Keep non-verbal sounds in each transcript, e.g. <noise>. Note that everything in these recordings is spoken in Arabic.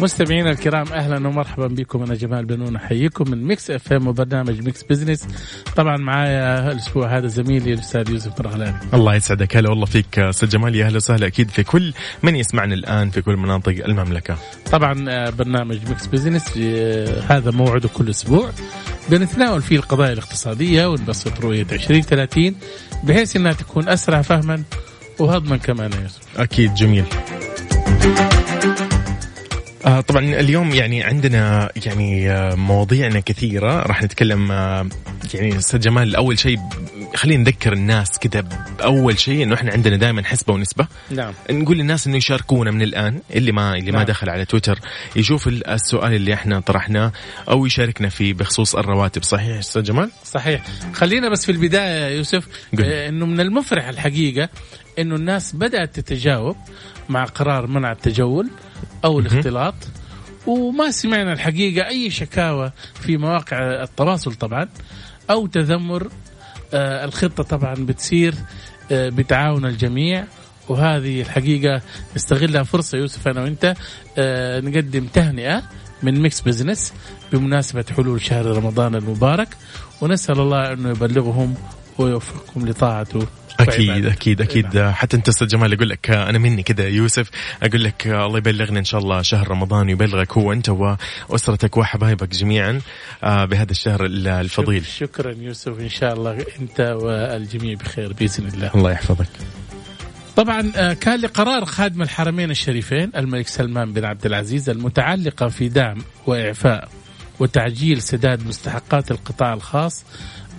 مستمعينا الكرام أهلا ومرحبا بكم. أنا جمال بنون أحييكم من ميكس FM وبرنامج ميكس بزنس. طبعا معايا الأسبوع هذا زميلي الأستاذ يوسف مرغلاني الله يسعدك. هلا والله فيك أستاذ جمال. يا أهلا وسهلا أكيد في كل من يسمعنا الآن في كل مناطق المملكة. طبعا آه، برنامج ميكس بزنس آه، هذا موعده كل أسبوع. بنتناول فيه القضايا الاقتصادية ونبسط رؤية 2030 بحيث إنها تكون أسرع فهما وهضما كمان يا يوسف. أكيد جميل. آه طبعا اليوم يعني عندنا يعني آه مواضيعنا كثيرة راح نتكلم آه يعني أستاذ جمال أول شيء خلينا نذكر الناس كذا أول شيء إنه إحنا عندنا دائما حسبة ونسبة نعم نقول للناس إنه يشاركونا من الآن اللي ما اللي ما نعم. دخل على تويتر يشوف ال- السؤال اللي إحنا طرحناه أو يشاركنا فيه بخصوص الرواتب صحيح أستاذ جمال؟ صحيح خلينا بس في البداية يوسف. آه، إنه من المفرح الحقيقة إنه الناس بدأت تتجاوب مع قرار منع التجول أو الاختلاط. وما سمعنا الحقيقة أي شكاوى في مواقع التواصل طبعا أو تذمر آه، الخطة طبعا بتسير آه، بتعاون الجميع. وهذه الحقيقة نستغلها فرصة يوسف أنا وأنت آه، نقدم تهنئة من ميكس بزنس بمناسبة حلول شهر رمضان المبارك. ونسأل الله أنه يبلغهم ويوفقهم لطاعته. أكيد وعبادته. أكيد. أكيد نعم. حتى انت أستاذ جمال أقول لك آه، أنا مني كذا يوسف. أقول لك آه، الله يبلغنا إن شاء الله شهر رمضان ويبلغك هو أنت وأسرتك وحبايبك جميعا آه، بهذا الشهر ال- الفضيل. شك- شكرا يوسف إن شاء الله أنت والجميع بخير بإذن الله. الله يحفظك. طبعا كان لقرار خادم الحرمين الشريفين الملك سلمان بن عبد العزيز المتعلقة في دعم وإعفاء وتعجيل سداد مستحقات القطاع الخاص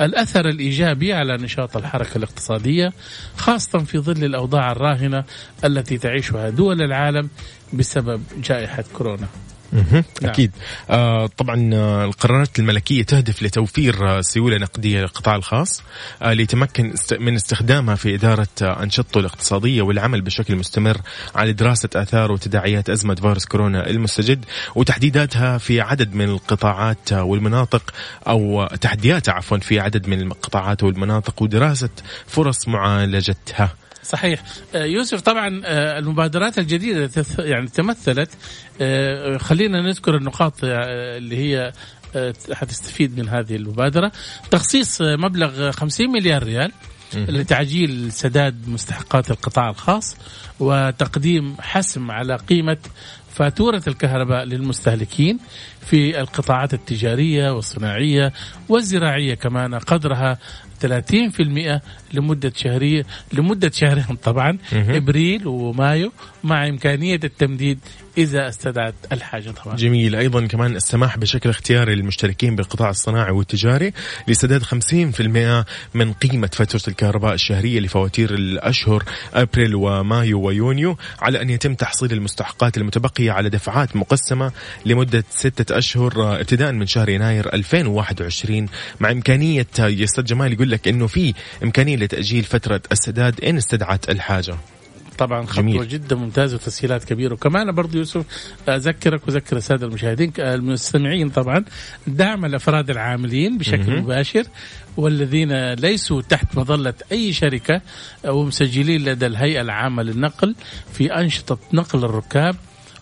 الأثر الإيجابي على نشاط الحركة الاقتصادية خاصة في ظل الأوضاع الراهنة التي تعيشها دول العالم بسبب جائحة كورونا. نعم. أكيد. آه طبعا آه، القرارات الملكية تهدف لتوفير آه، سيولة نقدية للقطاع الخاص آه ليتمكن من استخدامها في إدارة آه، أنشطته الاقتصادية والعمل بشكل مستمر على دراسة آثار وتداعيات أزمة فيروس كورونا المستجد وتحديداتها في عدد من القطاعات والمناطق أو تحدياتها عفوا في عدد من القطاعات والمناطق ودراسة فرص معالجتها. صحيح. آه، يوسف طبعا آه، المبادرات الجديدة تث- يعني تمثلت. آه، خلينا نذكر النقاط اللي هي حتستفيد من هذه المبادرة. تخصيص مبلغ 50 مليار ريال لتعجيل سداد مستحقات القطاع الخاص وتقديم حسم على قيمة فاتورة الكهرباء للمستهلكين في القطاعات التجارية والصناعية والزراعية كمان قدرها 30% لمدة شهرية لمدة شهرين <laughs> طبعا إبريل ومايو مع إمكانية التمديد إذا استدعت الحاجة طبعا. جميل. أيضا كمان السماح بشكل اختياري للمشتركين بالقطاع الصناعي والتجاري لسداد 50% من قيمة فاتورة الكهرباء الشهرية لفواتير الأشهر أبريل ومايو ويونيو على أن يتم تحصيل المستحقات المتبقية على دفعات مقسمة لمدة ستة أشهر آه، ابتداء من شهر يناير 2021 مع إمكانية آه، يا أستاذ جمال يقول لك إنه في إمكانية لتأجيل فترة السداد إن استدعت الحاجة طبعا خطوة جميل. جدا ممتازة وتسهيلات كبيرة وكمان برضو يوسف أذكرك وأذكر السادة المشاهدين المستمعين طبعا دعم الأفراد العاملين بشكل مهم. مباشر والذين ليسوا تحت مظلة أي شركة ومسجلين لدى الهيئة العامة للنقل في أنشطة نقل الركاب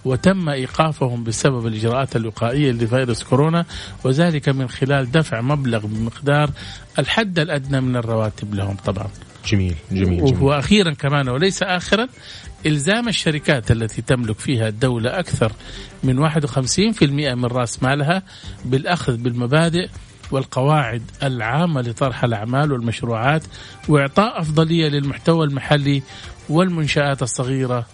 وتم إيقافهم بسبب الإجراءات الوقائيه لفيروس كورونا وذلك من خلال دفع مبلغ بمقدار الحد الأدنى من الرواتب لهم طبعا. جميل جميل, جميل. وأخيرا كمان وليس اخرا إلزام الشركات التي تملك فيها الدولة أكثر من 51% من رأس مالها بالأخذ بالمبادئ والقواعد العامة لطرح الأعمال والمشروعات وإعطاء أفضلية للمحتوى المحلي والمنشآت الصغيرة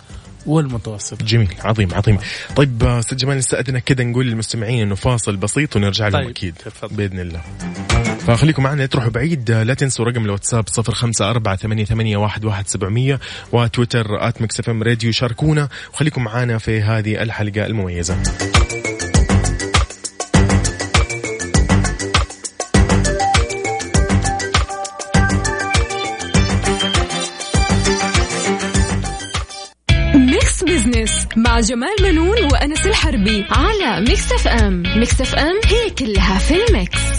والمتوسطه. جميل عظيم عظيم طيب آه، أستاذ جمال نستأذنك كذا نقول للمستمعين إنه فاصل بسيط ونرجع لهم طيب، أكيد تفضل. بإذن الله فخليكم معنا لا تروحوا بعيد آه، لا تنسوا رقم الواتساب صفر خمسة أربعة ثمانية, ثمانية واحد, واحد سبعمية وتويتر إم راديو شاركونا وخليكم معنا في هذه الحلقة المميزة مع جمال بنون وأنس الحربي على ميكس FM. ميكس FM هي كلها في ال mix.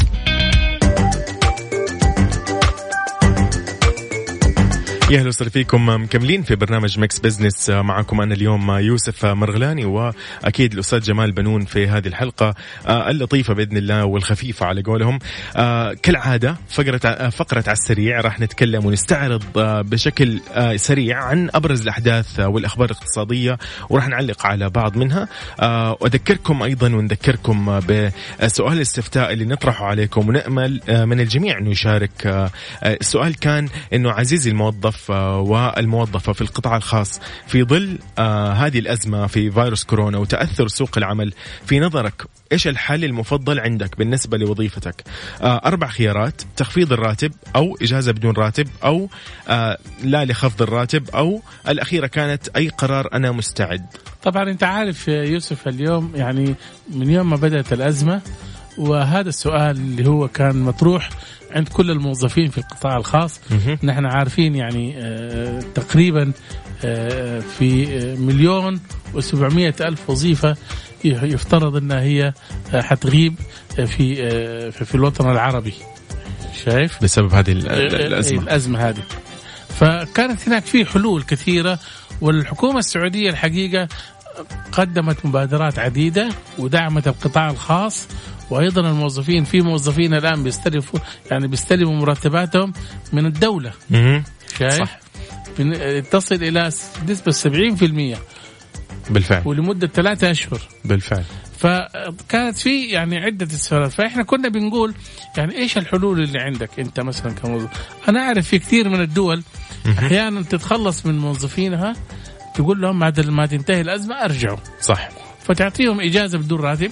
يا أهلا وسهلا فيكم مكملين في برنامج ميكس بزنس معكم أنا اليوم يوسف مرغلاني وأكيد الأستاذ جمال بنون في هذه الحلقة آه، اللطيفة بإذن الله والخفيفة على قولهم. آه، كالعادة فقره فقرة على السريع راح نتكلم ونستعرض آه، بشكل سريع عن أبرز الأحداث والأخبار الاقتصادية وراح نعلق على بعض منها. وأذكركم أيضا ونذكركم بسؤال الاستفتاء اللي نطرحه عليكم ونأمل من الجميع انه يشارك. السؤال كان إنه عزيزي الموظف والموظفة في القطاع الخاص في ظل آه، هذه الأزمة في فيروس كورونا وتأثر سوق العمل في نظرك إيش الحل المفضل عندك بالنسبة لوظيفتك؟ آه، أربع خيارات تخفيض الراتب أو إجازة بدون راتب أو آه، لا لخفض الراتب أو الأخيرة كانت أي قرار أنا مستعد. طبعا أنت عارف يوسف اليوم يعني من يوم ما بدأت الأزمة وهذا السؤال اللي هو كان مطروح عند كل الموظفين في القطاع الخاص. نحن عارفين يعني آه، تقريبا آه، في مليون و700 ألف وظيفة يفترض أنها هي آه، حتغيب في في الوطن العربي. شايف؟ بسبب هذه الأزمة. الأزمة هذه. فكانت هناك في حلول كثيرة والحكومة السعودية الحقيقة قدمت مبادرات عديدة ودعمت القطاع الخاص وأيضا الموظفين في موظفين الآن بيستلفوا يعني بيستلموا مرتباتهم من الدولة. شايف؟ صح. تصل إلى نسبة 70% بالفعل. ولمدة ثلاثة أشهر. بالفعل. فكانت في يعني عدة استفسارات. فإحنا كنا بنقول يعني إيش الحلول اللي عندك أنت مثلا كموظف؟ أنا أعرف في كثير من الدول أحيانا تتخلص من موظفينها تقول لهم بعد ما تنتهي الأزمة أرجعوا. صح. فتعطيهم إجازة بدون راتب.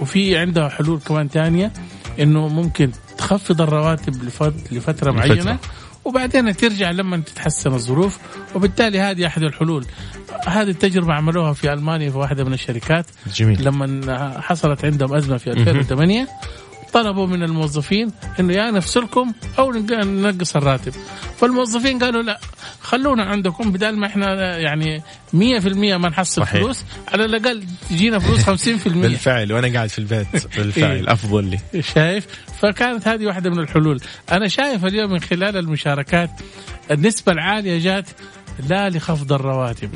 وفي عندها حلول كمان ثانية إنه ممكن تخفض الرواتب لفترة معينة وبعدين ترجع لما تتحسن الظروف. وبالتالي هذه أحد الحلول. هذه التجربة عملوها في ألمانيا في واحدة من الشركات. جميل. لما حصلت عندهم أزمة في 2008 طلبوا من الموظفين إنه يا نفصلكم أو ننقص الراتب. فالموظفين قالوا لا خلونا عندكم بدل ما إحنا يعني 100% ما نحصل صحيح. فلوس على الأقل تجينا فلوس <laughs> 50% بالفعل وأنا قاعد في البيت بالفعل <laughs> إيه. أفضل لي. شايف؟ فكانت هذه واحدة من الحلول. أنا شايف اليوم من خلال المشاركات النسبة العالية جات لا لخفض الرواتب.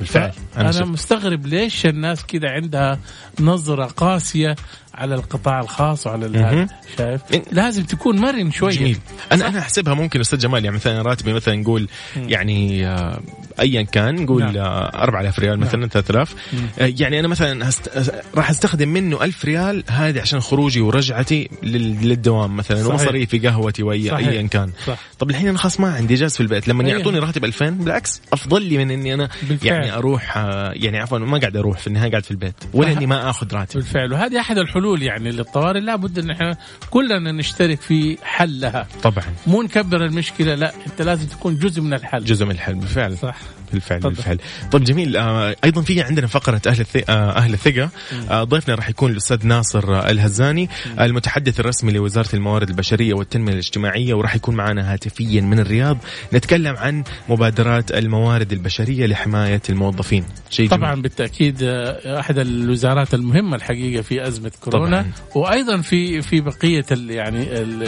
بالفعل. أنا, أنا مستغرب ليش الناس كذا عندها نظرة قاسية على القطاع الخاص وعلى شايف؟ لازم تكون مرن شوية. جميل. أنا أنا أحسبها ممكن أستاذ جمال. يعني مثلا راتبي مثلا نقول يعني آه ايا كان نقول نعم. 4000 ريال مثلا نعم. 3000 آه يعني أنا مثلا هست... راح أستخدم منه 1000 ريال هذه عشان خروجي ورجعتي للدوام مثلا ومصاريفي قهوتي واي ايا كان. صح. طب الحين أنا خلاص ما عندي جاز في البيت. لما أيه. يعطوني راتب 2000 بالعكس أفضل لي من إني أنا بالفعل. يعني أروح آه يعني عفوا ما قاعد أروح في النهاية قاعد في البيت ولا إني ما آخذ راتب. بالفعل. وهذه أحد الحلول يعني للطوارئ. لابد إن إحنا كلنا نشترك في حلها. طبعا. مو نكبر المشكلة لا أنت لازم تكون جزء من الحل. جزء من الحل بالفعل. صح. بالفعل طبعا. بالفعل. طيب جميل آه أيضا في عندنا فقرة أهل الثقه آه أهل الثقة. آه ضيفنا راح يكون الأستاذ ناصر الهزاني المتحدث الرسمي لوزارة الموارد البشرية والتنمية الاجتماعية وراح يكون معنا هاتفيا من الرياض. نتكلم عن مبادرات الموارد البشرية لحماية الموظفين. شيء طبعا جميل. بالتأكيد آه، أحد الوزارات المهمة الحقيقة في أزمة كورونا. طبعا. وأيضا في في بقية ال يعني ال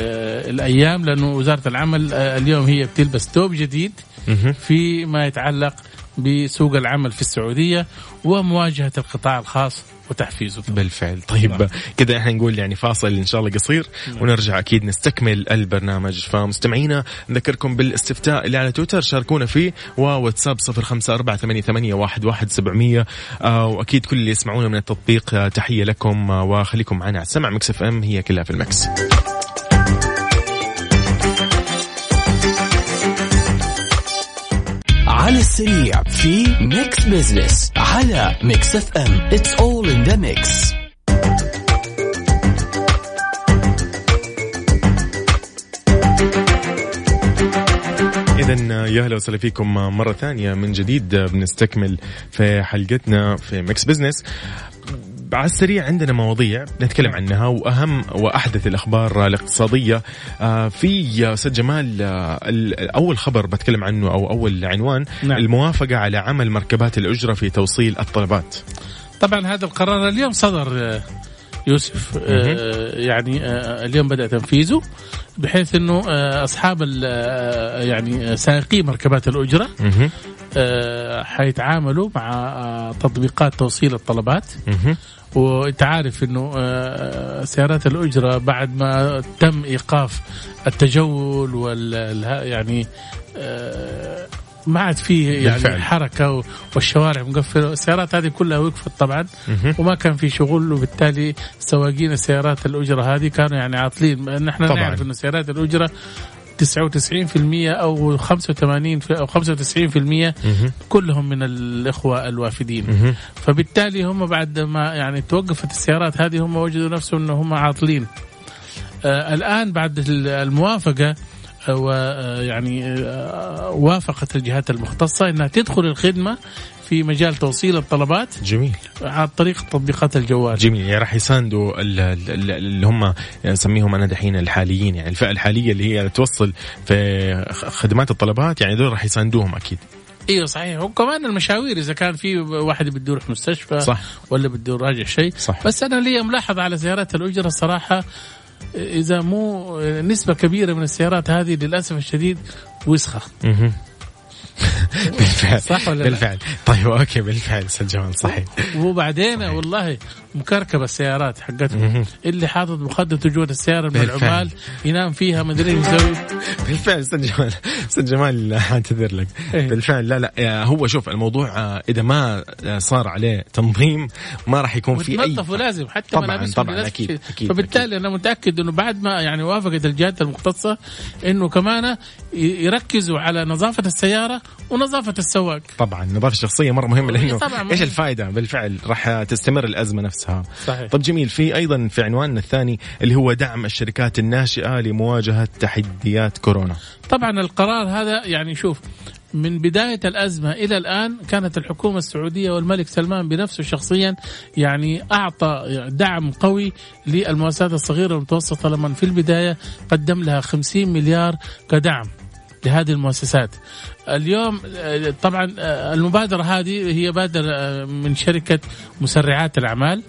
الأيام لأنه وزارة العمل آه، اليوم هي بتلبس ثوب جديد. فيما يتعلق بسوق العمل في السعودية ومواجهة القطاع الخاص وتحفيزه. بالفعل. طيب كذا إحنا نقول يعني فاصل إن شاء الله قصير نعم. ونرجع أكيد نستكمل البرنامج. فمستمعينا نذكركم بالاستفتاء اللي على تويتر شاركونا فيه وواتساب صفر خمسة أربعة ثمانية, ثمانية واحد, واحد سبعمية. آه وأكيد كل اللي يسمعونا من التطبيق آه تحية لكم آه وخليكم معنا على السمع Mix FM هي كلها في ال mix. على السريع في Mix Business على Mix FM it's all in the mix إذا يا أهلا وسهلا فيكم مرة ثانية من جديد بنستكمل في حلقتنا في Mix Business على السريع عندنا مواضيع نتكلم عنها وأهم وأحدث الأخبار الاقتصادية. آه، في أستاذ جمال آه، أول خبر بتكلم عنه أو أول عنوان نعم. الموافقة على عمل مركبات الأجرة في توصيل الطلبات. طبعا هذا القرار اليوم صدر آه، يوسف. آه، يعني آه، اليوم بدأ تنفيذه بحيث إنه آه، أصحاب يعني سائقي مركبات الأجرة حيتعاملوا مع تطبيقات توصيل الطلبات. وانت عارف انه آه، سيارات الأجرة بعد ما تم إيقاف التجول وال ال- يعني آه، ما عاد فيه يعني بالفعل. حركة والشوارع مقفلة السيارات هذه كلها وقفت طبعا. وما كان في شغل وبالتالي سواقين السيارات الأجرة هذه كانوا يعني عاطلين نحن طبعاً. نعرف إنه سيارات الأجرة 99% أو 85 في- أو 95% مهم. كلهم من الإخوة الوافدين. فبالتالي هم بعد ما يعني توقفت السيارات هذه هم وجدوا نفسهم انه هم عاطلين آه الآن بعد ال- الموافقة آه، ويعني آه وافقت الجهات المختصة إنها تدخل الخدمة في مجال توصيل الطلبات جميل. عن طريق تطبيقات الجوال. جميل. يعني راح يساندوا ال- ال- ال- اللي هم نسميهم أنا دحين الحاليين يعني الفئة الحالية اللي هي توصل في خدمات الطلبات يعني دول راح يساندوهم أكيد. أيوه صحيح. وكمان المشاوير إذا كان في واحد بده يروح مستشفى صح. ولا بده يراجع شيء. صح. بس أنا لي ملاحظه على سيارات الأجرة الصراحة إذا مو نسبة كبيرة من السيارات هذه للأسف الشديد وسخة. <laughs> بالفعل صح ولا لا؟ بالفعل طيب أوكي بالفعل أستاذ جمال صحيح وبعدين والله مكركبة السيارات حقتهم. اللي حاطط مخدته جوه السيارة من. العمال ينام فيها ما أدري يسوي <laughs> بالفعل أستاذ جمال أستاذ جمال <laughs> اعتذر لك إيه. بالفعل لا لا هو شوف الموضوع آه، إذا ما آه، صار عليه تنظيم ما راح يكون في أي لازم حتى طبعاً، طبعاً، لازم أكيد، شيء. أكيد، فبالتالي أنا متأكد إنه بعد ما يعني وافقت الجهات المختصة إنه كمان يركزوا على نظافة السيارة ونظافة السواق. طبعا النظافه الشخصيه مرة مهمة لإنه طبعاً مهم. إيش الفائدة؟ بالفعل راح تستمر الأزمة نفسها. صحيح. طب جميل في أيضا في عنواننا الثاني اللي هو دعم الشركات الناشئة لمواجهة تحديات كورونا. طبعا القرار هذا يعني شوف من بداية الأزمة إلى الآن كانت الحكومة السعودية والملك سلمان بنفسه شخصيا يعني أعطى دعم قوي للمؤسسات الصغيرة والمتوسطة لما في البداية قدم لها 50 مليار كدعم. لهذه المؤسسات. اليوم آه، طبعا آه، المبادرة هذه هي بادرة آه، من شركة مسرعات الأعمال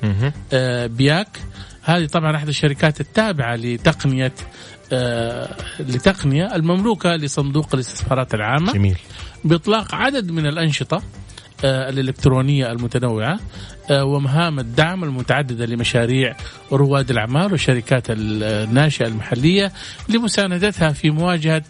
بياك. هذه طبعا أحد الشركات التابعة لتقنية آه، لتقنية المملوكة لصندوق الاستثمارات العامة. جميل. بإطلاق عدد من الأنشطة آه، الإلكترونية المتنوعة آه، ومهام الدعم المتعددة لمشاريع رواد الأعمال والشركات الناشئة المحلية لمساندتها في مواجهة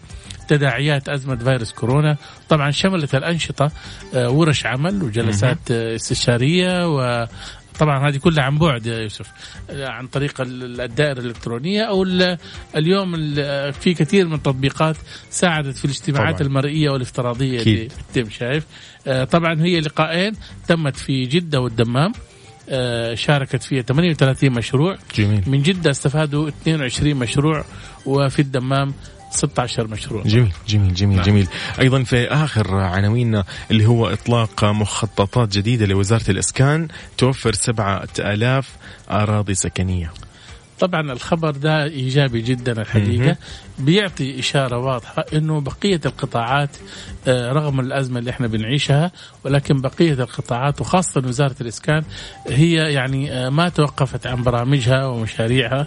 تداعيات أزمة فيروس كورونا. طبعا شملت الأنشطة آه، ورش عمل وجلسات آه، استشارية وطبعا هذه كلها عن بعد يا يوسف آه، عن طريق ال- الدائرة الإلكترونية أو ال- اليوم ال- في كثير من التطبيقات ساعدت في الاجتماعات طبعاً. المرئية والافتراضية أكيد. اللي بتتم شايف. آه، طبعا هي لقاءين تمت في جدة والدمام آه، شاركت فيها 38 مشروع. جميل. من جدة استفادوا 22 مشروع وفي الدمام 16 مشروع. جميل جميل جميل نعم. جميل. أيضا في آخر عناويننا اللي هو إطلاق مخططات جديدة لوزارة الإسكان توفر 7000 أراضي سكنية. طبعا الخبر ده إيجابي جدا الحقيقة. بيعطي إشارة واضحة إنه بقية القطاعات آه، رغم الأزمة اللي إحنا بنعيشها ولكن بقية القطاعات وخاصة وزارة الإسكان هي يعني آه، ما توقفت عن برامجها ومشاريعها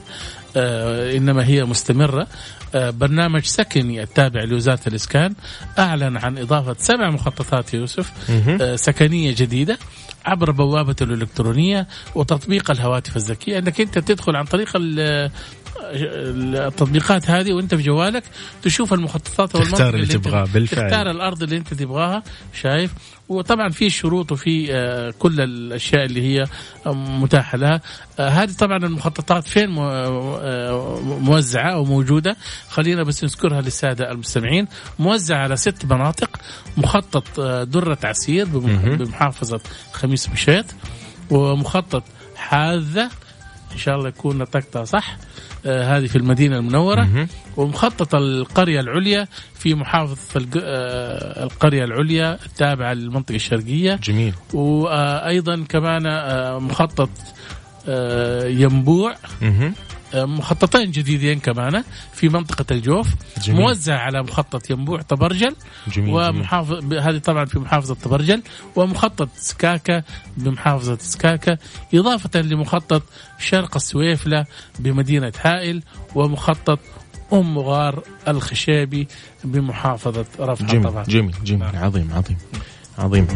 آه، إنما هي مستمرة. برنامج سكني التابع لوزارة الإسكان أعلن عن إضافة سبع مخططات يوسف. آه، سكنية جديدة عبر بوابته الإلكترونية وتطبيق الهواتف الذكية انك أنت تدخل عن طريق التطبيقات هذه وانت في جوالك تشوف المخططات والمنطقة تختار اللي تبغاه بالفعل. تختار الأرض اللي انت تبغاها شايف وطبعا في شروط وفي آه، كل الأشياء اللي هي متاحة لها آه، هذه طبعا المخططات فين آه، موزعة أو موجودة خلينا بس نذكرها للسادة المستمعين موزعة على ست مناطق مخطط درة عسير. بمحافظة خميس مشيط ومخطط حاذة إن شاء الله يكون نطقتها صح. آه، هذه في المدينة المنورة. مهم. ومخطط القرية العليا في محافظة الق- آه، القرية العليا التابعة للمنطقة الشرقية. جميل. وأيضا كمان آه، مخطط آه، ينبوع. آه، مخططين جديدين كمان في منطقة الجوف جميل. موزع على مخطط ينبوع طبرجل جميل, جميل. ومحافظ هذه طبعا في محافظة طبرجل ومخطط سكاكا بمحافظة سكاكا إضافة لمخطط شرق السويفلة بمدينة هائل ومخطط أم غار الخشابي بمحافظة رفح جميل طبعا جميل جميل عظيم عظيم عظيم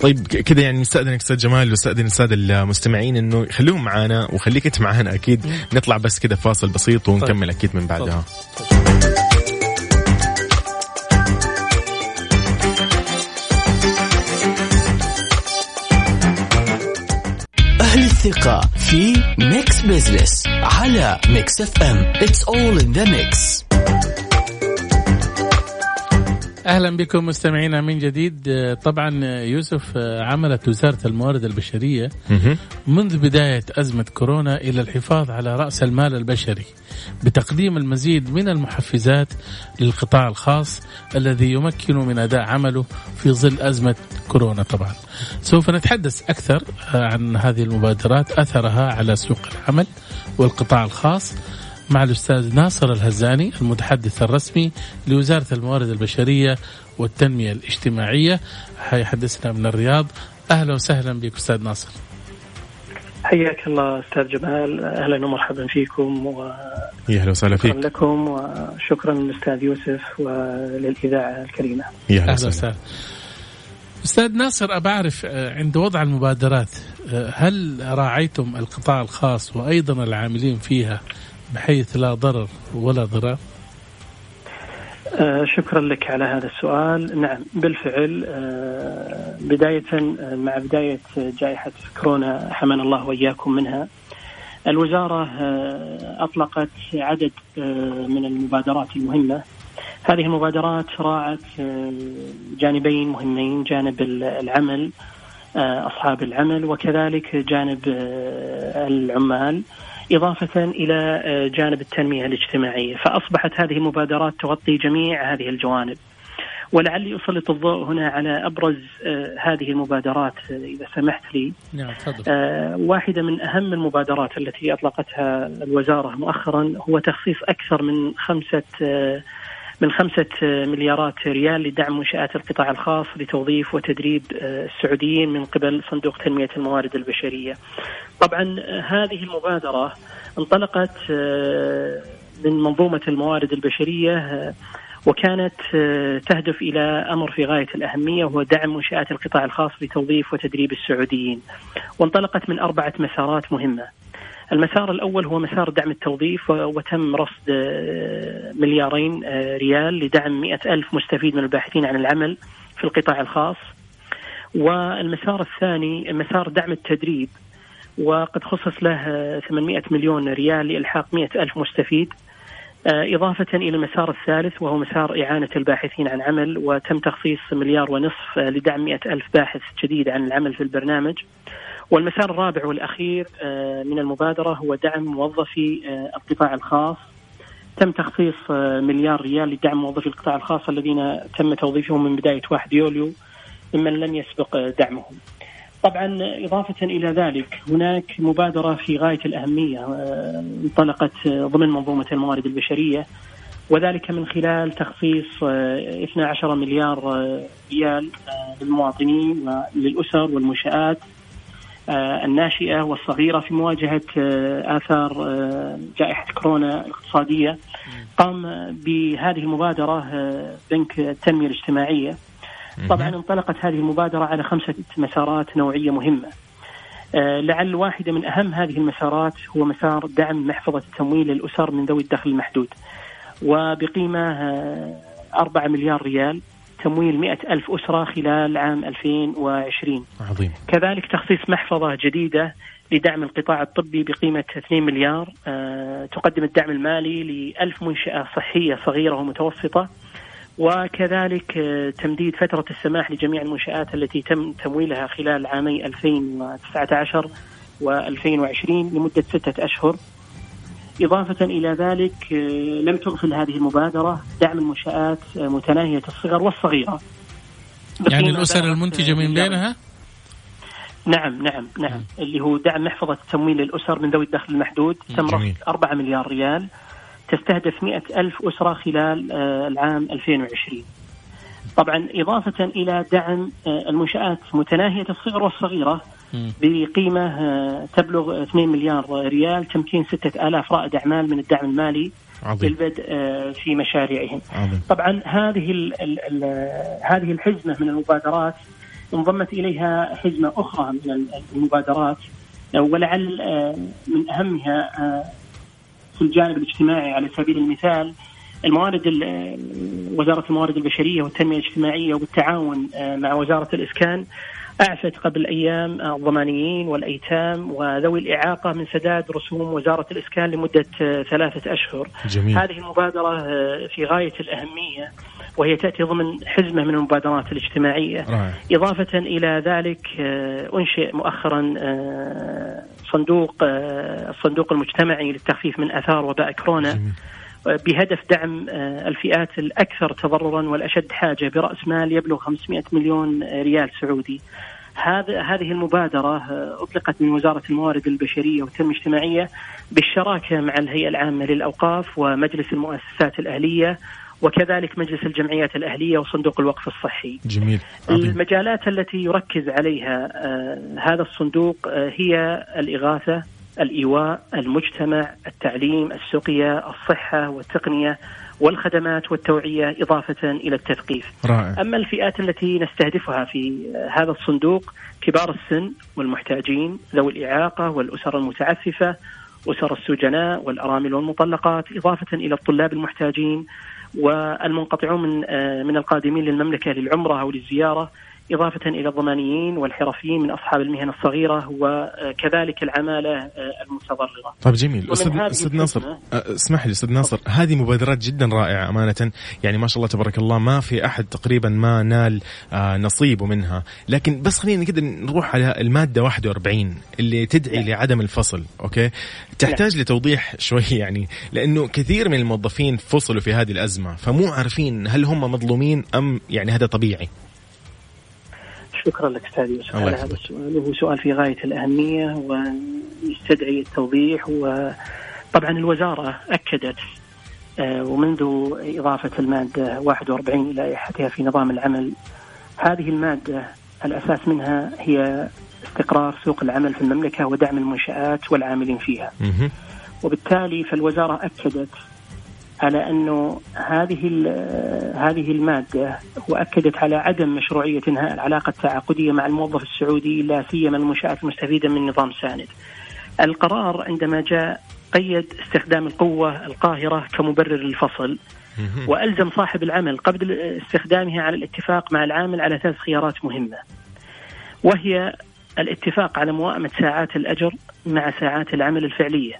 طيب كذا يعني نستأذنك أستاذ جمال واستأذن السادة المستمعين إنه خليهم معانا وخليك أنت معانا أكيد. نطلع بس كذا فاصل بسيط ونكمل أكيد من بعدها. أهل الثقة في Mix Business على Mix FM It's all in the mix. أهلا بكم مستمعينا من جديد آه، طبعا آه، يوسف آه، عملت وزارة الموارد البشرية. منذ بداية أزمة كورونا إلى الحفاظ على رأس المال البشري بتقديم المزيد من المحفزات للقطاع الخاص الذي يمكن من أداء عمله في ظل أزمة كورونا طبعا. سوف نتحدث أكثر عن هذه المبادرات أثرها على سوق العمل والقطاع الخاص مع الأستاذ ناصر الهزاني المتحدث الرسمي لوزارة الموارد البشرية والتنمية الاجتماعية. حيحدثنا من الرياض. أهلا وسهلا بك أستاذ ناصر. حياك الله أستاذ جمال. أهلا ومرحبا فيكم وشكرا يا أهلا وسهلا فيك. لكم وشكرا للأستاذ يوسف وللاذاعه الكريمة. يا أهلا وسهلا. أستاذ ناصر أبى أعرف آه، عند وضع المبادرات آه، هل راعيتم القطاع الخاص وأيضا العاملين فيها بحيث لا ضرر ولا ضرار؟ آه، شكرا لك على هذا السؤال. نعم بالفعل آه، بداية آه، مع بداية جائحة كورونا حمانا الله وإياكم منها الوزارة أطلقت عدد من المبادرات المهمة. هذه المبادرات راعت جانبين مهمين جانب العمل أصحاب العمل وكذلك جانب العمال. إضافة إلى آه، جانب التنمية الاجتماعية فأصبحت هذه المبادرات تغطي جميع هذه الجوانب. ولعلي أسلط الضوء هنا على أبرز آه، هذه المبادرات آه، إذا سمحت لي. نعم تفضل. واحدة من أهم المبادرات التي أطلقتها الوزارة مؤخرا هو تخصيص أكثر من خمسة من خمسة آه، مليارات ريال لدعم منشآت القطاع الخاص لتوظيف وتدريب آه، السعوديين من قبل صندوق تنمية الموارد البشرية. طبعا آه، هذه المبادرة انطلقت من منظومة الموارد البشرية وكانت تهدف إلى أمر في غاية الأهمية وهو دعم منشآت القطاع الخاص لتوظيف وتدريب السعوديين. وانطلقت من أربعة مسارات مهمة. المسار الأول هو مسار دعم التوظيف وتم رصد آه، مليارين آه، ريال لدعم مئة ألف مستفيد من الباحثين عن العمل في القطاع الخاص. والمسار الثاني مسار دعم التدريب وقد خصص له آه، 800 مليون ريال لإلحاق 100 ألف مستفيد. آه، إضافة إلى المسار الثالث وهو مسار إعانة الباحثين عن عمل وتم تخصيص مليار ونصف آه، لدعم 100 ألف باحث جديد عن العمل في البرنامج. والمسار الرابع والأخير آه، من المبادرة هو دعم موظفي آه، القطاع الخاص. تم تخصيص آه، مليار ريال لدعم موظفي القطاع الخاص الذين تم توظيفهم من بداية 1 يوليو ممن لم يسبق دعمهم. طبعا إضافة إلىذلك هناك مبادرة في غاية الأهمية آه، انطلقت ضمن منظومة الموارد البشرية وذلك من خلال تخصيص آه، 12 مليار ريال للمواطنين وللأسر والمنشآت. آه، الناشئة والصغيرة في مواجهة آه، آثار آه، جائحة كورونا الاقتصادية. قام بهذه المبادرة آه، بنك التنمية الاجتماعية. طبعا انطلقت هذه المبادرة على خمسة مسارات نوعية مهمة. آه، لعل واحدة من أهم هذه المسارات هو مسار دعم محفظة التمويل للأسر من ذوي الدخل المحدود. وبقيمة آه، 4 مليار ريال. تمويل 100 ألف أسرة خلال عام 2020 عظيم. كذلك تخصيص محفظة جديدة لدعم القطاع الطبي بقيمة 2 مليار. آه، تقدم الدعم المالي لألف منشأة صحية صغيرة ومتوسطة. وكذلك آه، تمديد فترة السماح لجميع المنشآت التي تم تمويلها خلال عامي 2019 و2020 لمدة ستة أشهر. إضافة إلى ذلك آه، لم تغفل هذه المبادرة دعم المنشآت آه، متناهية الصغر والصغيرة. يعني الأسر المنتجة من بينها؟ نعم نعم نعم. اللي هو دعم محفظة التمويل للأسر من ذوي الدخل المحدود. تم 4 مليار ريال. تستهدف مئة ألف أسرة خلال العام 2020 طبعا إضافة إلى دعم المنشآت متناهية الصغر والصغيرة بقيمة آه، تبلغ 2 مليار ريال تمكين 6000 رائد أعمال من الدعم المالي عظيم. بالبدء آه، في مشاريعهم عظيم. طبعا هذه ال ال ال هذه الحزمة من المبادرات انضمت إليها حزمة أخرى من المبادرات ولعل آه، من أهمها في الجانب الاجتماعي على سبيل المثال الموارد وزارة الموارد البشرية والتنمية الاجتماعية وبالتعاون مع وزارة الإسكان أعفت قبل أيام الضمانيين والأيتام وذوي الإعاقة من سداد رسوم وزارة الإسكان لمدة ثلاثة أشهر جميل. هذه المبادرة آه، في غاية الأهمية وهي تأتي ضمن حزمة من المبادرات الاجتماعية رائع. إضافة إلى ذلك آه، أنشئ مؤخرا آه، صندوق الصندوق المجتمعي للتخفيف من آثار وباء كورونا جميل. بهدف دعم الفئات الأكثر تضررا والأشد حاجة برأس مال يبلغ 500 مليون ريال سعودي. هذا هذه المبادرة آه، أطلقت من وزارة الموارد البشرية والتنمية الاجتماعية بالشراكة مع الهيئة العامة للأوقاف ومجلس المؤسسات الأهلية وكذلك مجلس الجمعيات الأهلية وصندوق الوقف الصحي. جميل. عظيم. المجالات التي يركز عليها آه هذا الصندوق آه هي الإغاثة الإيواء المجتمع التعليم السقيا الصحة والتقنية والخدمات والتوعية إضافة إلى التثقيف رائع. أما الفئات التي نستهدفها في هذا الصندوق كبار السن والمحتاجين ذوي الإعاقة والأسر المتعففة أسر السجناء والأرامل والمطلقات إضافة إلى الطلاب المحتاجين والمنقطعون من آه، من القادمين للمملكة للعمرة أو للزيارة إضافة إلى الضمانيين والحرفيين من أصحاب المهن الصغيرة وكذلك العمالة المتضررة. طيب جميل. أستاذ, ناصر اسمح لي أستاذ ناصر. هذه مبادرات جدا رائعة أمانة. يعني ما شاء الله تبارك الله ما في أحد تقريبا ما نال آه، نصيبه منها. لكن بس خلينا كده نروح على المادة 41 اللي تدعي نعم. لعدم الفصل أوكي؟ تحتاج نعم. لتوضيح <laughs> شوي يعني لأنه كثير من الموظفين فصلوا في هذه الأزمة فمو عارفين هل هم مظلومين أم يعني هذا طبيعي. شكرا لك أستاذ يوسف على هذا السؤال. وهو سؤال في غاية الأهمية ويستدعي التوضيح وطبعا الوزارة أكدت آه، ومنذ إضافة المادة 41 إلى لائحتها في نظام العمل هذه المادة الأساس منها هي استقرار سوق العمل في المملكة ودعم المنشآت والعاملين فيها. وبالتالي فالوزارة أكدت على أنه هذه هذه المادة وأكدت على عدم مشروعية إنهاء العلاقة التعاقدية مع الموظف السعودي لا سيما المنشآت المستفيدة من نظام ساند. القرار عندما جاء قيد استخدام القوة القاهرة كمبرر للفصل وألزم صاحب العمل قبل استخدامها على الاتفاق مع العامل على ثلاث خيارات مهمة. وهي الاتفاق على موائمة ساعات الأجر مع ساعات العمل الفعلية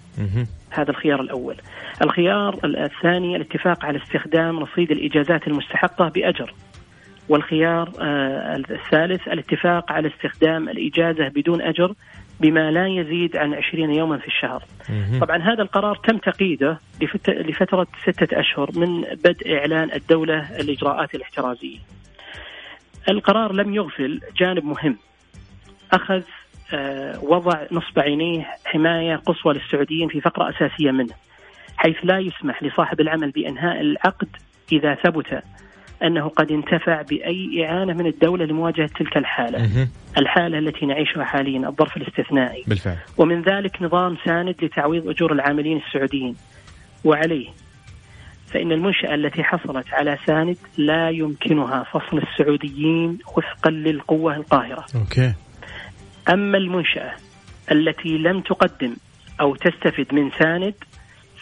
هذا الخيار الأول. الخيار الثاني الاتفاق على استخدام رصيد الإجازات المستحقة بأجر. والخيار آه، الثالث الاتفاق على استخدام الإجازة بدون أجر بما لا يزيد عن 20 يوما في الشهر. طبعا هذا القرار تم تقييده لفترة ستة أشهر من بدء إعلان الدولة الإجراءات الاحترازية. القرار لم يغفل جانب مهم. أخذ وضع نصب عينيه حماية قصوى للسعوديين في فقرة أساسية منه حيث لا يسمح لصاحب العمل بإنهاء العقد إذا ثبت أنه قد انتفع بأي إعانة من الدولة لمواجهة تلك الحالة الحالة التي نعيشها حاليا الظرف الاستثنائي بالفعل. ومن ذلك نظام ساند لتعويض أجور العاملين السعوديين وعليه فإن المنشأة التي حصلت على ساند لا يمكنها فصل السعوديين وفقا للقوة القاهرة okay. أما المنشأة التي لم تقدم أو تستفد من ساند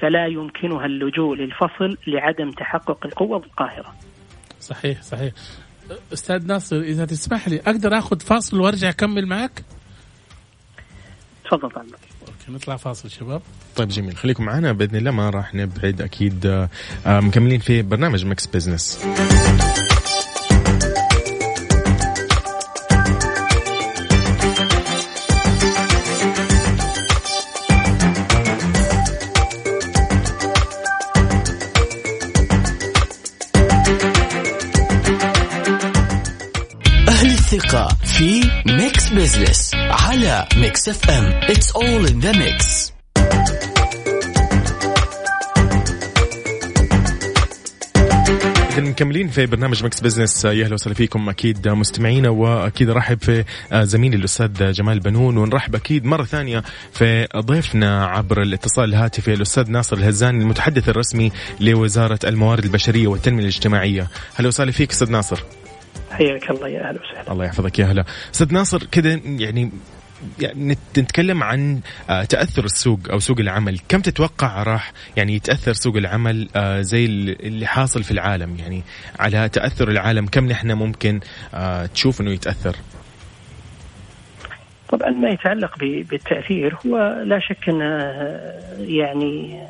فلا يمكنها اللجوء للفصل لعدم تحقق القوة القاهرة. صحيح صحيح. أستاذ ناصر إذا تسمح لي أقدر أخذ فاصل وأرجع أكمل معك؟ تفضل. طبعا okay نطلع فاصل شباب. طيب جميل. خليكم معنا. بإذن الله ما راح نبعد أكيد آه، مكملين في برنامج Mix Business Mix F M it's all in the mix إذا مكملين في برنامج Mix Business يا أهلا وسهلا فيكم. أكيد مستمعينا وأكيد ارحب في زميلي الأستاذ جمال بنون. ونرحب أكيد مرة ثانية في ضيفنا عبر الاتصال الهاتفي الأستاذ ناصر الهزاني المتحدث الرسمي لوزارة الموارد البشرية والتنمية الاجتماعية. أهلا وسهلا فيك أستاذ ناصر. حياك الله يا أهلا وسهلا. الله يحفظك يا هلا. أستاذ ناصر كذا يعني يعني نتكلم عن آه، تأثر السوق أو سوق العمل. كم تتوقع راح يعني يتأثر سوق العمل آه، زي اللي حاصل في العالم؟ يعني على تأثر العالم كم نحن ممكن آه، تشوف إنه يتأثر؟ طبعا ما يتعلق بالتأثير هو لا شك انه يعني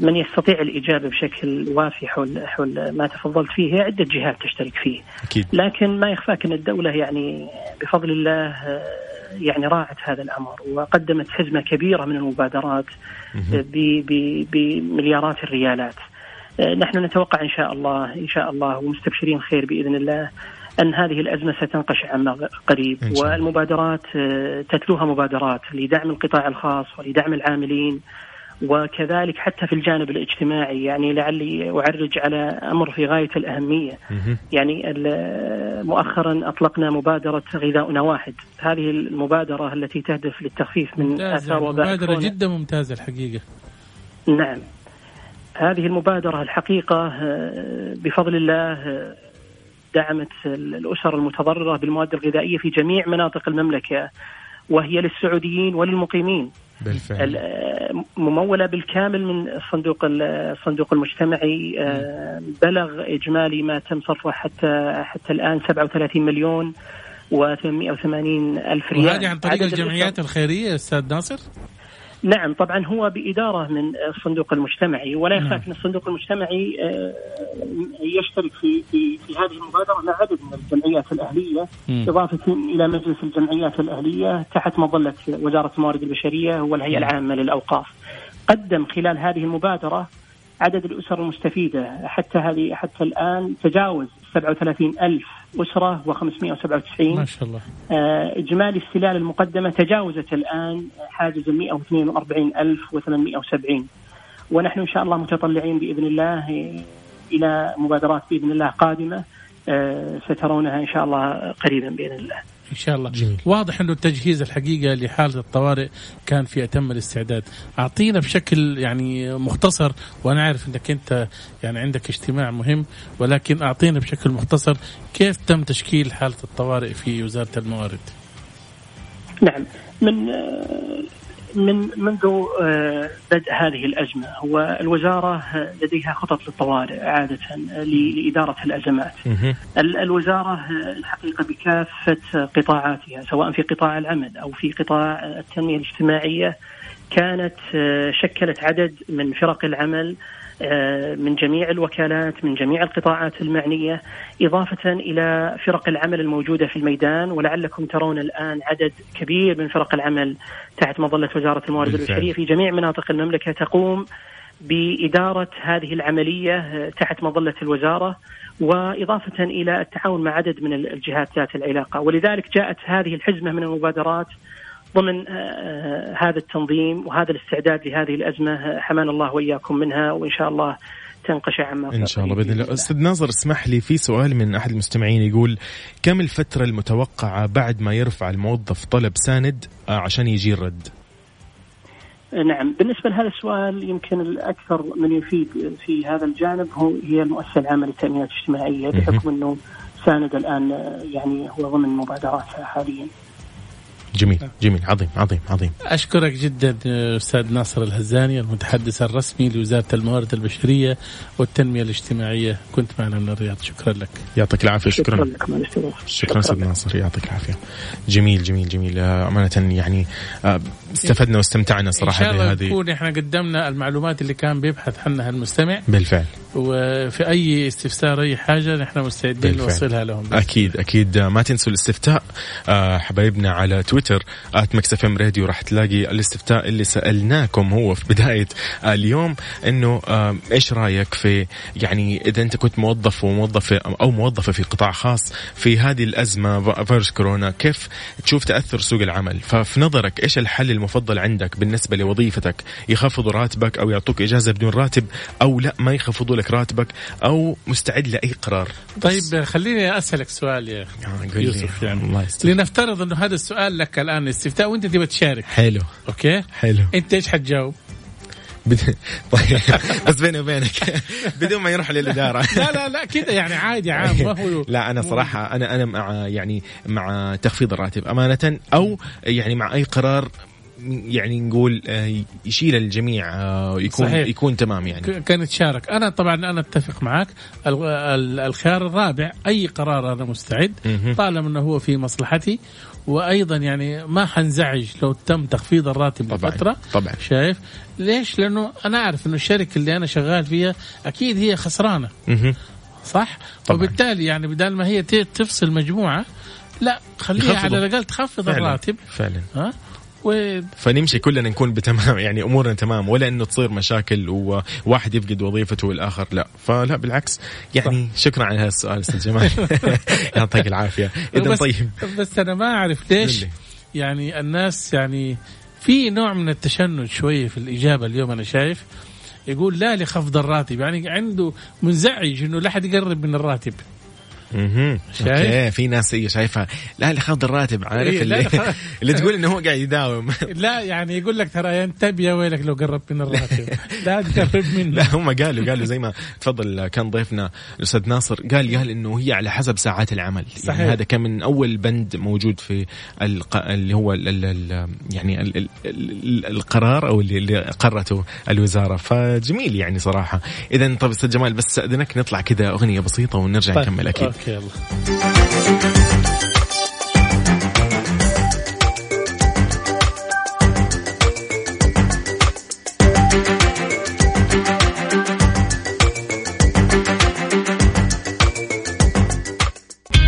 من يستطيع الإجابة بشكل وافي حول حول ما تفضلت فيه هي عدة جهات تشترك فيه. أكيد. لكن ما يخفاك أن الدولة يعني بفضل الله يعني راعت هذا الأمر وقدمت حزمة كبيرة من المبادرات بمليارات الريالات. نحن نتوقع إن شاء الله إن شاء الله ومستبشرين خير بإذن الله أن هذه الأزمة ستنقشع عما قريب. والمبادرات تتلوها مبادرات لدعم القطاع الخاص ولدعم العاملين. وكذلك حتى في الجانب الاجتماعي يعني لعلي أعرج على أمر في غاية الأهمية. يعني مؤخرا أطلقنا مبادرة غذاؤنا واحد. هذه المبادرة التي تهدف للتخفيف من آثار وباء مبادرة جدا ممتازة الحقيقة. نعم. هذه المبادرة الحقيقة آه، بفضل الله آه، دعمت الأسر المتضررة بالمواد الغذائية في جميع مناطق المملكة. وهي للسعوديين وللمقيمين. بالفعل. ممولة بالكامل من الصندوق الصندوق المجتمعي آه، بلغ إجمالي ما تم صرفه حتى حتى الآن 37 مليون و880 ألف ريال. وهذه عن طريق الجمعيات الخيرية أستاذ ناصر؟ نعم طبعا هو بإدارة من الصندوق المجتمعي ولا يخفى نعم. أن الصندوق المجتمعي آه، يشترك في في في هذه المبادرة مع عدد من الجمعيات الأهلية. إضافة إلى مجلس الجمعيات الأهلية تحت مظلة وزارة الموارد البشرية والهيئة العامة للأوقاف قدم خلال هذه المبادرة عدد الأسر المستفيدة حتى هذه حتى الآن تجاوز 37 ألف أسرة و597 ما شاء الله. آه، إجمالي السلال المقدمة تجاوزت الآن حاجز 142 ألف و870 ونحن إن شاء الله متطلعين بإذن الله إلى مبادرات بإذن الله قادمة آه، سترونها إن شاء الله قريبا بإذن الله. إن شاء الله. جميل. واضح إنه التجهيز الحقيقة لحالة الطوارئ كان في أتم الاستعداد. أعطينا بشكل يعني مختصر وأنا عارف إنك أنت يعني عندك اجتماع مهم ولكن أعطينا بشكل مختصر كيف تم تشكيل حالة الطوارئ في وزارة الموارد؟ نعم. من من منذ آه، بدء هذه الأزمة. هو الوزارة لديها خطط للطوارئ عادة لإدارة الأزمات. الوزارة الحقيقة بكافة قطاعاتها سواء في قطاع العمل أو في قطاع التنمية الاجتماعية كانت آه، شكلت عدد من فرق العمل آه، من جميع الوكالات من جميع القطاعات المعنية إضافة إلى فرق العمل الموجودة في الميدان ولعلكم ترون الآن عدد كبير من فرق العمل تحت مظلة وزارة الموارد البشرية في جميع مناطق المملكة تقوم بإدارة هذه العملية آه، تحت مظلة الوزارة وإضافة إلى التعاون مع عدد من الجهات ذات العلاقة. ولذلك جاءت هذه الحزمة من المبادرات ضمن آه، آه، هذا التنظيم وهذا الاستعداد لهذه الأزمة آه، حمانا الله وإياكم منها وإن شاء الله تنقشع عما إن شاء الله بإذن الله. أستاذ ناظر اسمح لي في سؤال من أحد المستمعين يقول كم الفترة المتوقعة بعد ما يرفع الموظف طلب ساند عشان يجي الرد؟ نعم. بالنسبة لهذا السؤال يمكن الأكثر من يفيد في هذا الجانب هو هي المؤسسة العامة للتأمينات الاجتماعية بحكم أنه ساند الآن يعني هو ضمن مبادراتها حاليا. جميل جميل عظيم عظيم عظيم. أشكرك جدا أستاذ ناصر الهزاني المتحدث الرسمي لوزارة الموارد البشرية والتنمية الاجتماعية. كنت معنا من الرياض. شكرا لك. يعطيك العافية. شكرا شكرا. أستاذ ناصر. يعطيك العافية. جميل جميل جميل. آه، أمانة يعني آه، استفدنا واستمتعنا صراحة ان شاء الله بهذه نكون إحنا قدمنا المعلومات اللي كان بيبحث عنها المستمع. بالفعل. وفي أي استفسار أي حاجة نحن مستعدين بالفعل. نوصلها لهم. أكيد أكيد. ما تنسوا الاستفتاء. آه، حبايبنا على تويتر at Mix FM Radio راح تلاقي الاستفتاء اللي سألناكم هو في بداية آه، اليوم إنه آه، إيش رأيك في يعني إذا أنت كنت موظف وموظف أو موظفة في قطاع خاص في هذه الأزمة فيروس كورونا كيف تشوف تأثر سوق العمل؟ ففي نظرك إيش الحل المفضل عندك بالنسبة لوظيفتك يخفضوا راتبك أو يعطوك إجازة بدون راتب أو لا ما يخفضوا لك راتبك أو مستعد لأي قرار. طيب خليني أسألك سؤال يا آه،. يوسف يعني. الله. لنفترض إنه هذا السؤال لك الآن استفتاء وأنت تبغى تشارك. حلو. أوكي؟ حلو. أنت إيش حتجاوب؟ <laughs> طيب بس بيني وبينك. <laughs> بدون ما يروح للإدارة. <laughs> لا لا لا كذا يعني عادي عام ما هو لا أنا صراحة أنا أنا مع يعني مع تخفيض الراتب أمانة أو يعني مع أي قرار يعني نقول آه، يشيل الجميع آه، يكون صحيح. يكون تمام يعني كان تشارك أنا طبعا أنا أتفق معك ال- ال- الخيار الرابع أي قرار أنا مستعد. طالما إنه هو في مصلحتي وأيضا يعني ما حنزعج لو تم تخفيض الراتب طبعاً، لفترة طبعاً. شايف ليش لأنه أنا أعرف إنه الشركة اللي أنا شغال فيها أكيد هي خسرانة. صح طبعاً. وبالتالي يعني بدل ما هي تفصل مجموعة لا خليها. على الأقل تخفض فعلا الراتب فعلا ها و فنمشي كلنا نكون بتمام يعني أمورنا تمام ولا إنه تصير مشاكل وواحد يفقد وظيفته والآخر لا. فلا بالعكس يعني شكرا على هذا السؤال أستاذ جمال. <laughs> يعطيك العافية. اذا طيب. بس أنا ما أعرف ليش. يعني الناس يعني في نوع من التشنج شوية في الإجابة اليوم أنا شايف. يقول لا لخفض الراتب يعني عنده منزعج إنه لا حد يقرب من الراتب. أها شايف؟ في ناس هي شايفها لا لخفض الراتب عارف إيه، اللي, <laughs> اللي تقول إنه هو قاعد يداوم. لا يعني يقول لك ترى انتبه يا ويلك لو قربت من الراتب. <laughs> لا تقرب منه. لا هم قالوا قالوا زي ما تفضل كان ضيفنا الأستاذ ناصر قال قال إنه هي على حسب ساعات العمل. صحيح. يعني هذا كان من أول بند موجود في الق... اللي هو ال... ال... ال... يعني ال... ال... ال... القرار أو اللي, اللي قرته الوزارة. فجميل يعني صراحة. اذا طب أستاذ جمال بس استاذنك نطلع كذا أغنية بسيطة ونرجع طيب، نكمل أكيد. okay يلا.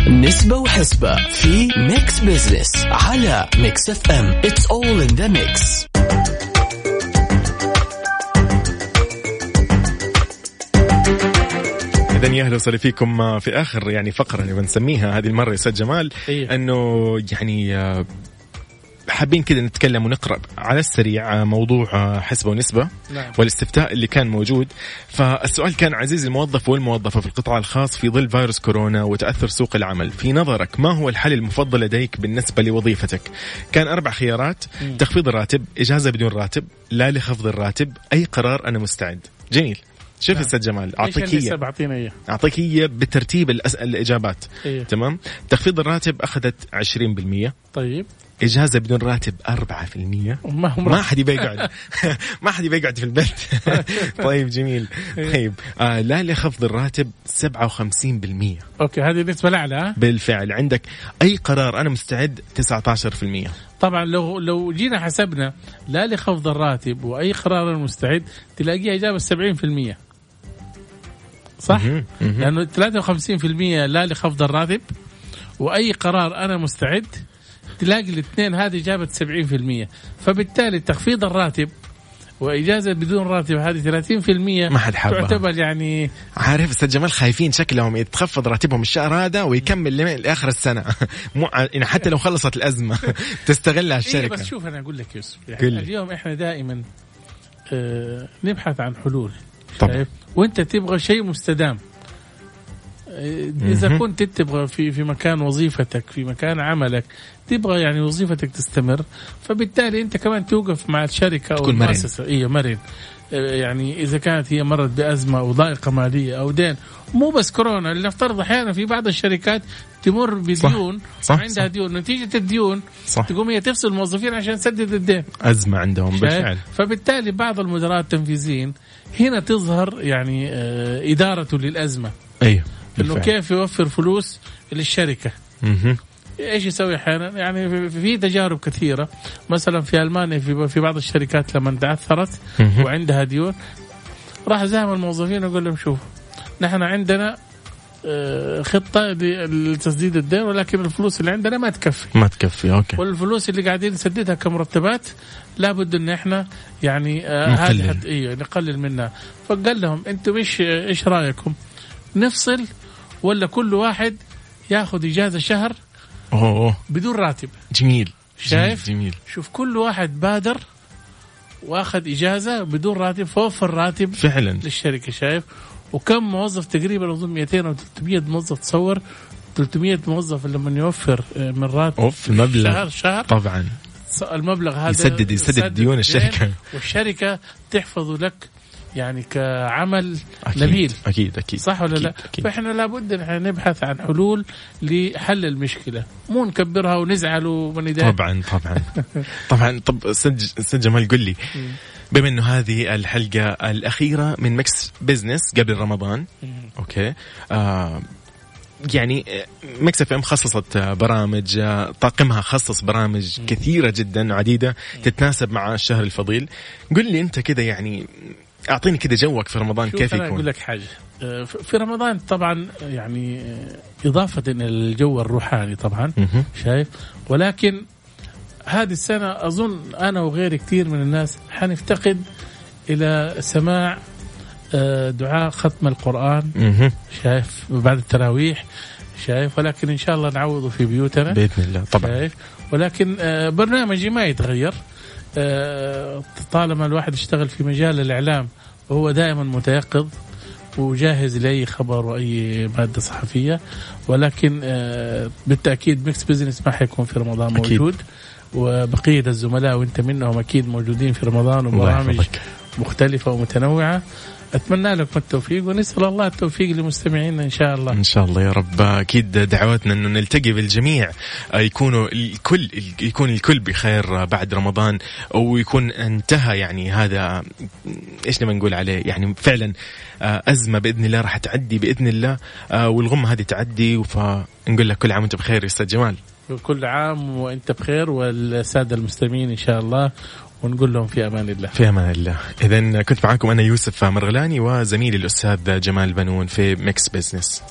نسبة وحسبة في Mix Business على Mix FM It's all in the mix. اذا يا أهلا وسهلا فيكم في آخر يعني فقرة اللي بنسميها هذه المرة يا أستاذ جمال إيه. إنه يعني آه، حابين كذا نتكلم ونقرأ على السريع آه، موضوع آه، حسبة ونسبة نعم. والاستفتاء اللي كان موجود. فالسؤال كان عزيزي الموظف والموظفة في القطاع الخاص في ظل فيروس كورونا وتأثر سوق العمل. في نظرك ما هو الحل المفضل لديك بالنسبة لوظيفتك؟ كان أربع خيارات. تخفيض الراتب إجازة بدون راتب لا لخفض الراتب أي قرار أنا مستعد. جميل. شوف أستاذ جمال إيش أعطيك هي. إياه؟ أعطيك هي بالترتيب الأس... الإجابات إيه. تمام؟ تخفيض الراتب أخذت 20% طيب. اجازه بدون راتب 4% ما هم <laughs> ما حد يبي يقعد ما حد يبي يقعد في البيت. <laughs> طيب جميل. طيب آه لا لخفض الراتب 57% أوكي هذه النسبة الاعلى؟ بالفعل. عندك أي قرار؟ أنا مستعد 19% طبعا لو لو جينا حسبنا لا لخفض الراتب وأي قرار مستعد تلاقيها إجابة 70% صح؟ لأنه 53% لا لخفض الراتب وأي قرار أنا مستعد تلاقي الاثنين هذه جابت 70% فبالتالي تخفيض الراتب وإجازة بدون راتب هذه 30% ما حد حابها. تعتبر يعني عارف أستاذ جمال خايفين شكلهم يتخفض راتبهم الشهر هذا ويكمل لآخر السنة <laughs> مو يعني حتى لو خلصت الأزمة <laughs> تستغلها إيه الشركة بس شوف أنا أقول لك يوسف يعني لي. اليوم إحنا دائما آه نبحث عن حلول طبعا. وانت تبغى شيء مستدام إذا مهم. كنت تبغى في في مكان وظيفتك في مكان عملك تبغى يعني وظيفتك تستمر فبالتالي أنت كمان توقف مع الشركة أو. المؤسسة. أيوه مرن. آه، يعني إذا كانت هي مرت بأزمة أو ضائقة مالية أو دين. مو بس كورونا لنفترض أحيانا في بعض الشركات تمر بديون صح، عندها صح. ديون. نتيجة الديون صح. تقوم هي تفصل الموظفين عشان تسدد الدين. أزمة عندهم بالفعل شايف؟ فبالتالي بعض المدراء التنفيذيين هنا تظهر يعني آه، ادارته للأزمة. أيوه. إنه. كيف يوفر فلوس للشركة مهم. إيش يسوي أحيانا؟ يعني في- تجارب كثيرة مثلا في ألمانيا في بعض الشركات لما تعثرت. وعندها ديون راح زاهم الموظفين ويقول لهم شوفوا نحن عندنا آه، خطة لتسديد الدين ولكن الفلوس اللي عندنا ما تكفي ما تكفي أوكي والفلوس اللي قاعدين نسددها كمرتبات لابد إن إحنا يعني آه،. هذه إيوه نقلل منها فقال لهم أنتم إيش إيش رأيكم نفصل ولا كل واحد ياخذ إجازة شهر أوه. بدون راتب جميل شايف؟ جميل. شوف كل واحد بادر وأخذ إجازة بدون راتب فوفر راتب فعلا للشركة شايف وكم موظف تقريبا أظن 200 أو 300 موظف تصور 300 موظف لما يوفر آه، من راتب أوف المبلغ شهر شهر طبعا المبلغ هذا يسدد- يسدد ديون الشركة. والشركة تحفظه لك يعني كعمل أكيد نبيل. أكيد أكيد صح ولا لا؟ أكيد. فإحنا لابد إن إحنا نبحث عن حلول لحل المشكلة، مو نكبرها ونزعل ومن طبعا طبعا. <laughs> طبعا طب أستاذ جمال قل لي. بما إنه هذه الحلقة الأخيرة من Mix Business قبل رمضان okay. آه يعني آه، Mix FM خصصت برامج آه، طاقمها خصص برامج كثيرة جدا وعديدة تتناسب مع الشهر الفضيل. قل لي أنت كذا يعني أعطيني كذا جوك في رمضان كيف أنا أقول يكون لك حاجة. آه، في رمضان طبعا يعني آه، إضافة إلى الجو الروحاني طبعا. شايف؟ ولكن هذه السنة أظن أنا وغيري كثير من الناس حنفتقد إلى سماع آه، دعاء ختم القرآن. شايف؟ بعد التراويح شايف؟ ولكن إن شاء الله نعوضه في بيوتنا بإذن الله طبعا. شايف؟ ولكن برنامجي ما يتغير. طالما الواحد يشتغل في مجال الإعلام وهو دائما متيقظ وجاهز لأي خبر وأي مادة صحفية ولكن آه، بالتأكيد Mix Business ما حيكون في رمضان أكيد. موجود وبقية الزملاء وأنت منهم أكيد موجودين في رمضان وبرامج يحفظك. مختلفة ومتنوعة أتمنى لكم التوفيق ونسأل الله التوفيق لمستمعينا إن شاء الله. إن شاء الله يا رب. أكيد دعواتنا إنه نلتقي بالجميع. يكونوا الكل يكون الكل بخير بعد رمضان ويكون انتهى يعني هذا إيش نبغى نقول عليه؟ يعني فعلا آه، أزمة بإذن الله راح تعدي بإذن الله. آه، والغمة هذه تعدي فنقول لك كل عام وأنت بخير يا أستاذ جمال. كل عام وأنت بخير والسادة المستمعين إن شاء الله. ونقول لهم في أمان الله. في أمان الله. اذا كنت معاكم أنا يوسف مرغلاني وزميلي الأستاذ جمال بنون في Mix Business